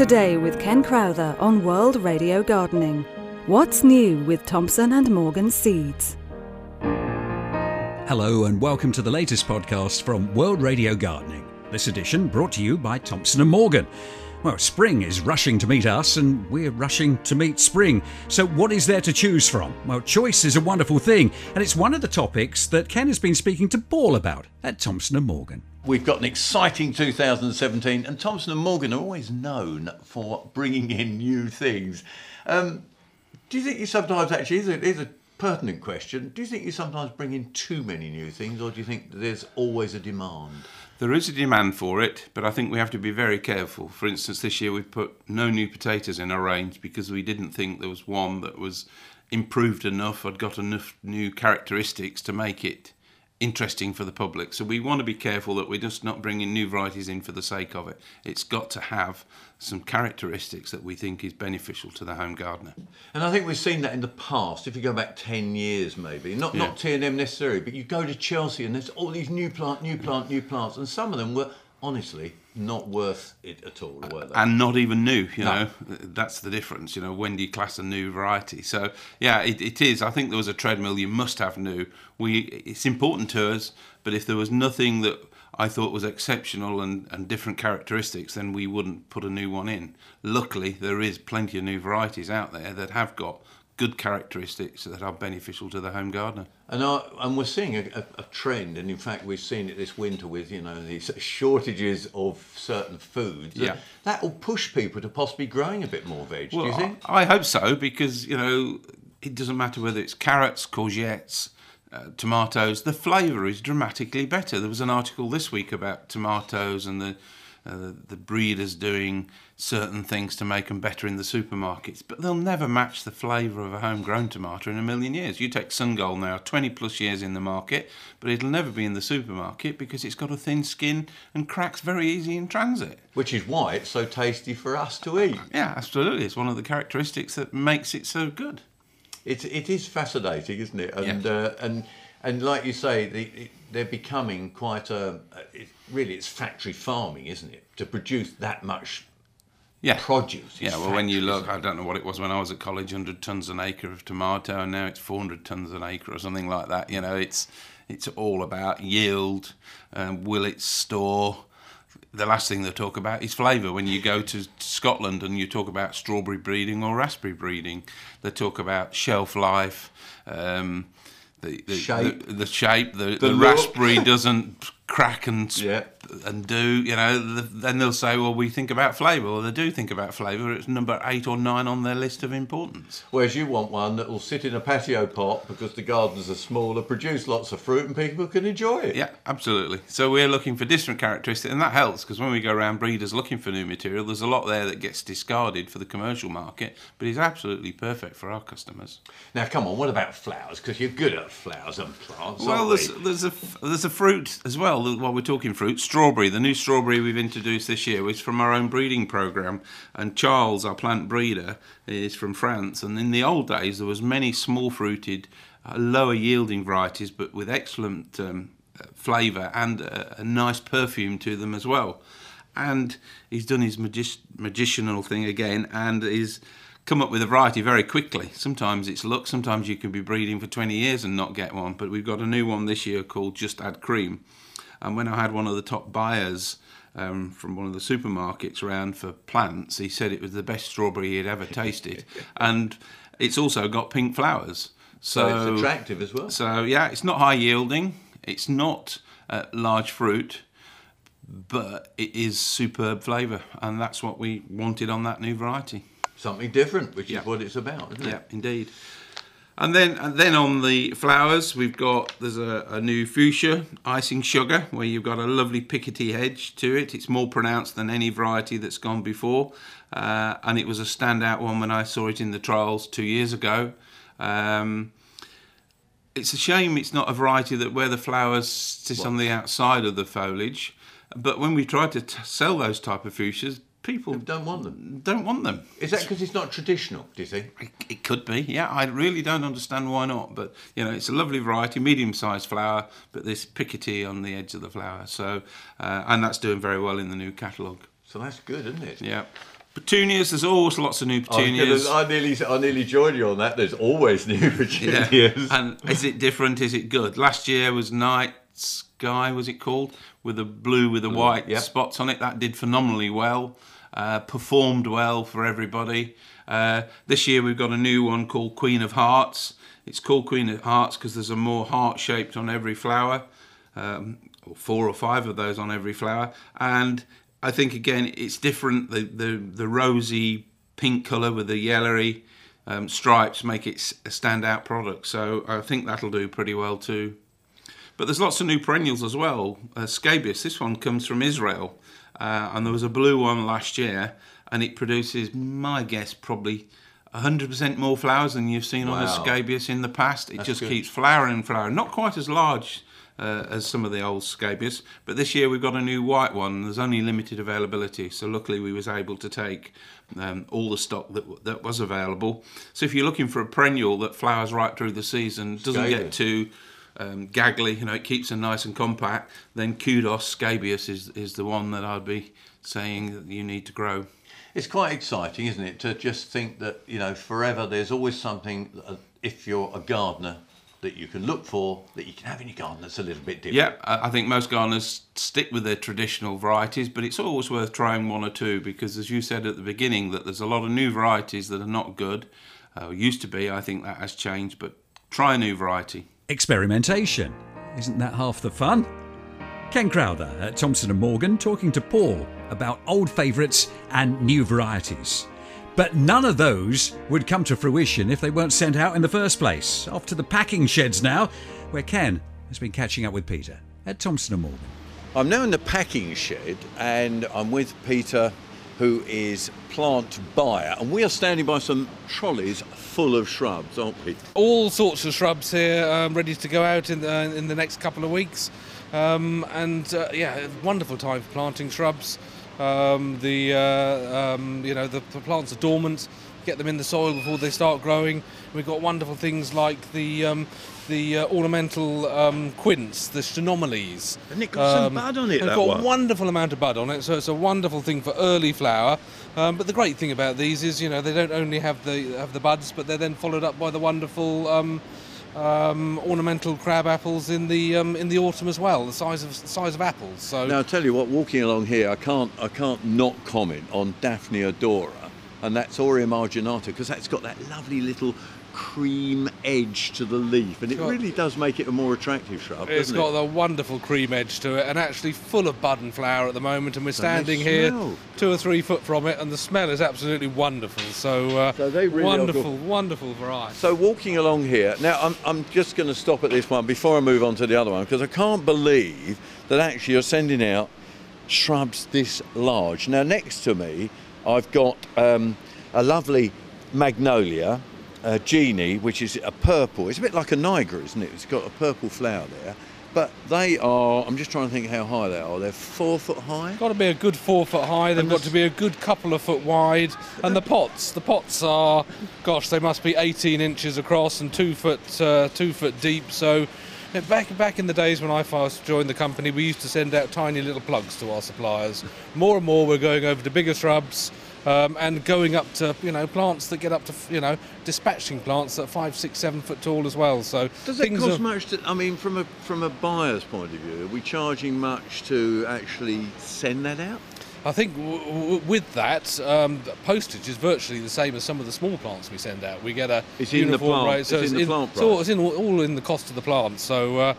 Today with Ken Crowther on World Radio Gardening. What's new with Thompson and Morgan Seeds? Hello and welcome to the latest podcast from World Radio Gardening. This edition brought to you by Thompson and Morgan. Well, spring is rushing to meet us, and we're rushing to meet spring. So, what is there to choose from? Well, choice is a wonderful thing, and it's one of the topics that Ken has been speaking to Paul about at Thompson and Morgan. We've got an exciting 2017, and Thompson and Morgan are always known for bringing in new things. Um, do you think you sometimes actually is a, is a pertinent question? Do you think you sometimes bring in too many new things, or do you think there's always a demand? There is a demand for it, but I think we have to be very careful. For instance, this year we've put no new potatoes in our range because we didn't think there was one that was improved enough, had got enough new characteristics to make it interesting for the public. So we want to be careful that we're just not bringing new varieties in for the sake of it. It's got to have some characteristics that we think is beneficial to the home gardener. And I think we've seen that in the past. If you go back ten years, maybe not Yeah. not T and M necessarily, but you go to Chelsea and there's all these new plant, new plant, new plants, and some of them were honestly not worth it at all, were they? and not even new you No. know? That's the difference you know? When do you class a new variety. So yeah it, it is. I think there was a treadmill you must have new. We it's important to us but if there was nothing that i thought was exceptional and, and different characteristics then we wouldn't put a new one in. Luckily there is plenty of new varieties out there that have got good characteristics that are beneficial to the home gardener And, I, and we're seeing a, a, a trend, and in fact, we've seen it this winter with you know these shortages of certain foods. Yeah. that will push people to possibly growing a bit more veg. do you think? I, I hope so because you know it doesn't matter whether it's carrots, courgettes, uh, tomatoes. The flavour is dramatically better. There was an article this week about tomatoes and the uh, the breeders doing certain things to make them better in the supermarkets, but they'll never match the flavour of a homegrown tomato in a million years. You take Sungold now, 20 plus years in the market, but it'll never be in the supermarket because it's got a thin skin and cracks very easy in transit. Which is why it's so tasty for us to eat. Yeah, absolutely. It's one of the characteristics that makes it so good. It it is fascinating, isn't it? And Yeah. uh, and and like you say, the, it, they're becoming quite a. It, really, it's factory farming, isn't it? To produce that much Yeah. produce. Yeah, well, when you look. I don't know what it was when I was at college, 100 tons an acre of tomato, and now it's 400 tons an acre or something like that. You know, it's it's all about yield, um, will it store. The last thing they talk about is flavour. When you go to Scotland and you talk about strawberry breeding or raspberry breeding, they talk about shelf life, um, the, the Shape. the, the shape. The, The raspberry doesn't crack and sp- Yeah. And do you know the, then they'll say well we think about flavour well they do think about flavour it's number eight or nine on their list of importance Whereas you want one that will sit in a patio pot because the gardens are smaller, produce lots of fruit, and people can enjoy it. yeah absolutely so we're looking for different characteristics and that helps because when we go around breeders looking for new material there's a lot there that gets discarded for the commercial market but it's absolutely perfect for our customers Now, come on, what about flowers? Because you're good at flowers and plants. Well, aren't there's we? there's a there's a fruit as well. While we're talking fruit, strawberry. The new strawberry we've introduced this year is from our own breeding program, and Charles, our plant breeder, is from France. And in the old days, there was many small fruited, uh, lower yielding varieties, but with excellent um, flavour and a, a nice perfume to them as well. And he's done his magic- magicianal thing again, and is come up with a variety very quickly. Sometimes it's luck, sometimes you can be breeding for 20 years and not get one. But we've got a new one this year called Just Add Cream. And when I had one of the top buyers um, from one of the supermarkets around for plants, he said it was the best strawberry he had ever tasted. and it's also got pink flowers. so So, it's attractive as well. so yeah, it's not high yielding, it's not uh, large fruit, but it is superb flavour. And that's what we wanted on that new variety. Something different, which Yeah. is what it's about, isn't Yeah, it? indeed. And then, and then on the flowers, we've got there's a, a new fuchsia icing sugar where you've got a lovely picotee edge to it. It's more pronounced than any variety that's gone before, uh, and it was a standout one when I saw it in the trials two years ago. Um, it's a shame it's not a variety that where the flowers sit on the outside of the foliage, but when we tried to t- sell those type of fuchsias, people Don't want them. don't want them. Is that because it's not traditional? Do you think? It- It could be, yeah. I really don't understand why not, but you know, it's a lovely variety, medium-sized flower, but this picotee on the edge of the flower. So, uh, and that's doing very well in the new catalogue. So that's good, isn't it? Yeah. Petunias, there's always lots of new I, petunias. I nearly, I nearly joined you on that. There's always new Yeah. petunias. And is it different? Is it good? Last year was Night Sky, was it called? With the blue with the white yep. spots on it. That did phenomenally well. Uh, performed well for everybody. Uh, this year we've got a new one called Queen of Hearts. It's called Queen of Hearts because there's a more heart shaped on every flower. Um, or four or five of those on every flower. And I think again it's different. The the, the rosy pink colour with the yellowy um, stripes make it a standout product. So I think that'll do pretty well too. But there's lots of new perennials as well. Uh, scabious, this one comes from Israel, uh, and there was a blue one last year, and it produces, my guess, probably 100% more flowers than you've seen on a scabious in the past. It just good. keeps flowering and flowering. Not quite as large uh, as some of the old scabious, but this year we've got a new white one. There's only limited availability, so luckily we was able to take um, all the stock that w- that was available. So if you're looking for a perennial that flowers right through the season, doesn't get too um, gaggly, you know, it keeps them nice and compact, then kudos scabious is, is the one that I'd be saying that you need to grow. It's quite exciting, isn't it, to just think that you know forever there's always something. uh, If you're a gardener, that you can look for that you can have in your garden that's a little bit different. Yeah, I I think most gardeners stick with their traditional varieties, but it's always worth trying one or two because, as you said at the beginning, that there's a lot of new varieties that are not good. Uh, used to be, I think that has changed, but try a new variety. Experimentation. Isn't that half the fun? Ken Crowther at Thompson Morgan talking to Paul about old favourites and new varieties. But none of those would come to fruition if they weren't sent out in the first place. Off to the packing sheds now, where Ken has been catching up with Peter at Thompson Morgan. I'm now in the packing shed and I'm with Peter, who is plant buyer, and we are standing by some trolleys full of shrubs, aren't we? all sorts of shrubs here um, ready to go out in the, in the next couple of weeks. Um, and uh, yeah, wonderful time for planting shrubs. Um, the uh, um, you know the, the plants are dormant. Get them in the soil before they start growing. We've got wonderful things like the um, the uh, ornamental um, quince, the chaenomeles. Hasn't it got some bud on it, It's got one? a wonderful amount of bud on it, so it's a wonderful thing for early flower. Um, but the great thing about these is, you know, they don't only have the have the buds, but they're then followed up by the wonderful um, um, ornamental crab apples in the um, in the autumn as well, the size of the size of apples. So Now, I tell you what, walking along here, I can't, I can't not comment on Daphne odora, and that's Aurea marginata, because that's got that lovely little cream edge to the leaf, and it really does make it a more attractive shrub, It's got it? the wonderful cream edge to it, and actually full of bud and flower at the moment. And we're standing here two or three foot from it, and the smell is absolutely wonderful. So, uh, So they really wonderful, wonderful variety. So walking along here, now I'm, I'm just going to stop at this one before I move on to the other one because I can't believe that actually you're sending out shrubs this large. Now next to me, I've got um, a lovely magnolia, a genie, which is a purple. It's a bit like a Nigra, isn't it? It's got a purple flower there. But they are, I'm just trying to think how high they are. They're four foot high. Got to be a good four foot high. They've got to be a good couple of foot wide. And the pots, the pots are, gosh, they must be 18 inches across and two foot uh, two foot deep. So. Back, back in the days when I first joined the company, we used to send out tiny little plugs to our suppliers. More and more, we're going over to bigger shrubs um, and going up to you know plants that get up to you know dispatching plants that are five, six, seven foot tall as well. So Does it cost are- much? To, I mean, from a from a buyer's point of view, are we charging much to actually send that out? I think w- w- with that, um, postage is virtually the same as some of the small plants we send out. We get a It's in the uniform rate, so it's in the plant it's it's in all, all in the cost of the plant. So. Uh,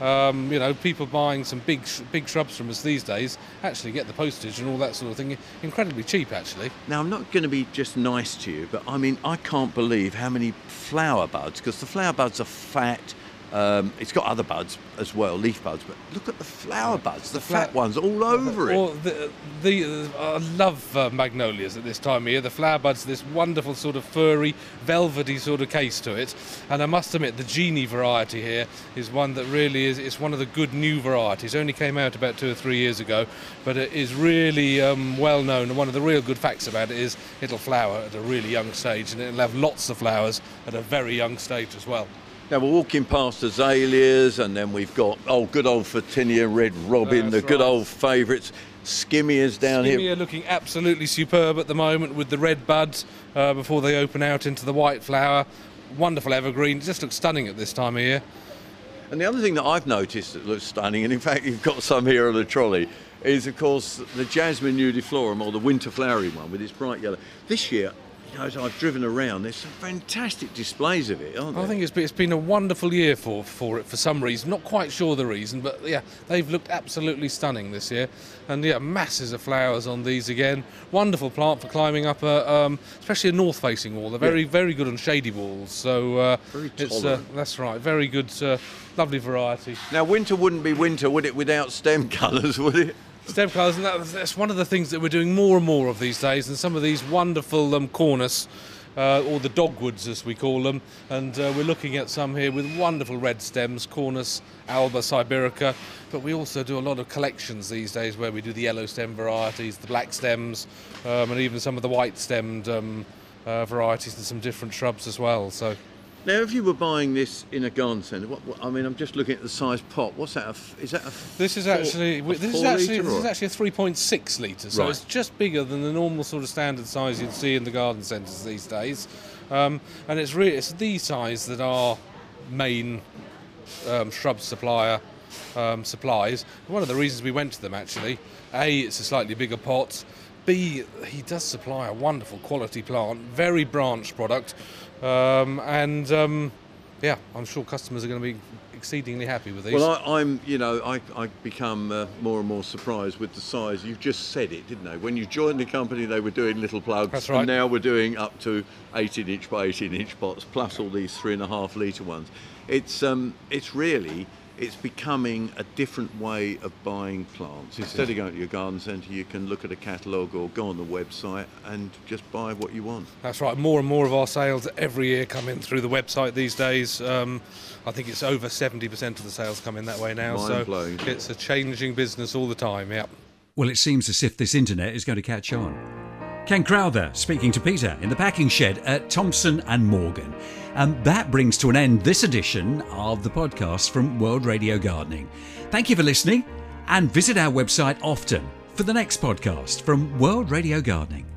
um, you know, people buying some big, big shrubs from us these days actually get the postage and all that sort of thing incredibly cheap. Actually, Now, I'm not going to be just nice to you, but I mean, I can't believe how many flower buds, because the flower buds are fat. Um, it's got other buds as well, leaf buds, but look at the flower buds, the, fla- fat ones all over Well, it. the, the, I love uh, magnolias at this time of year. The flower buds, this wonderful sort of furry, velvety sort of case to it. And I must admit, the genie variety here is one that really is. It's one of the good new varieties. It Only came out about two or three years ago, but it is really um, well known. And one of the real good facts about it is it'll flower at a really young stage, and it'll have lots of flowers at a very young stage as well. Now, we're walking past azaleas, and then we've got, oh, good old Photinia Red Robin, That's the good right. old favourites. skimmias down here. Skimmy looking absolutely superb at the moment with the red buds uh, before they open out into the white flower. Wonderful evergreen. It just looks stunning at this time of year. And the other thing that I've noticed that looks stunning, and in fact you've got some here on the trolley, is of course the Jasmine nudiflorum or the winter flowering one with its bright yellow. This year, you know, as I've driven around, there's some fantastic displays of it, aren't there? I think it's been, it's been a wonderful year for, for it for some reason. Not quite sure the reason, but yeah, they've looked absolutely stunning this year. And yeah, masses of flowers on these again. Wonderful plant for climbing up, a, um, especially a north-facing wall. They're very, very good on shady walls. So uh, Very it's uh, that's right, very good, uh, lovely variety. Now winter wouldn't be winter, would it, without stem colours, would it? Stem colours, and that, that's one of the things that we're doing more and more of these days. And some of these wonderful um, cornus, uh, or the dogwoods as we call them, and uh, we're looking at some here with wonderful red stems, cornus, alba, sibirica. But we also do a lot of collections these days where we do the yellow stem varieties, the black stems, um, and even some of the white stemmed um, uh, varieties and some different shrubs as well. So. Now, if you were buying this in a garden centre, what, what, I mean, I'm just looking at the size pot. What's that? a Is that a? This is actually a this is actually this is actually a 3.6 litre, so Right. it's just bigger than the normal sort of standard size you'd see in the garden centres these days. Um, and it's really it's the size that our main um, shrub supplier um, supplies. One of the reasons we went to them actually, a it's a slightly bigger pot. B he does supply a wonderful quality plant, very branched product, um, and um, yeah, I'm sure customers are going to be exceedingly happy with these. Well, I, I'm, you know, I, I become uh, more and more surprised with the size. You just said it, didn't they? When you joined the company, they were doing little plugs, That's right. and now we're doing up to 18 inch by 18 inch pots, plus all these three and a half litre ones. It's, um, it's really, it's becoming a different way of buying plants. Instead of going to your garden centre, you can look at a catalogue or go on the website and just buy what you want. That's right. More and more of our sales every year come in through the website these days. Um, I think it's over 70% of the sales come in that way now. so Mind-blowing. it's a changing business all the time. Yeah. Well, it seems as if this internet is going to catch on. Ken Crowther speaking to Peter in the packing shed at Thompson and Morgan. And that brings to an end this edition of the podcast from World Radio Gardening. Thank you for listening and visit our website often for the next podcast from World Radio Gardening.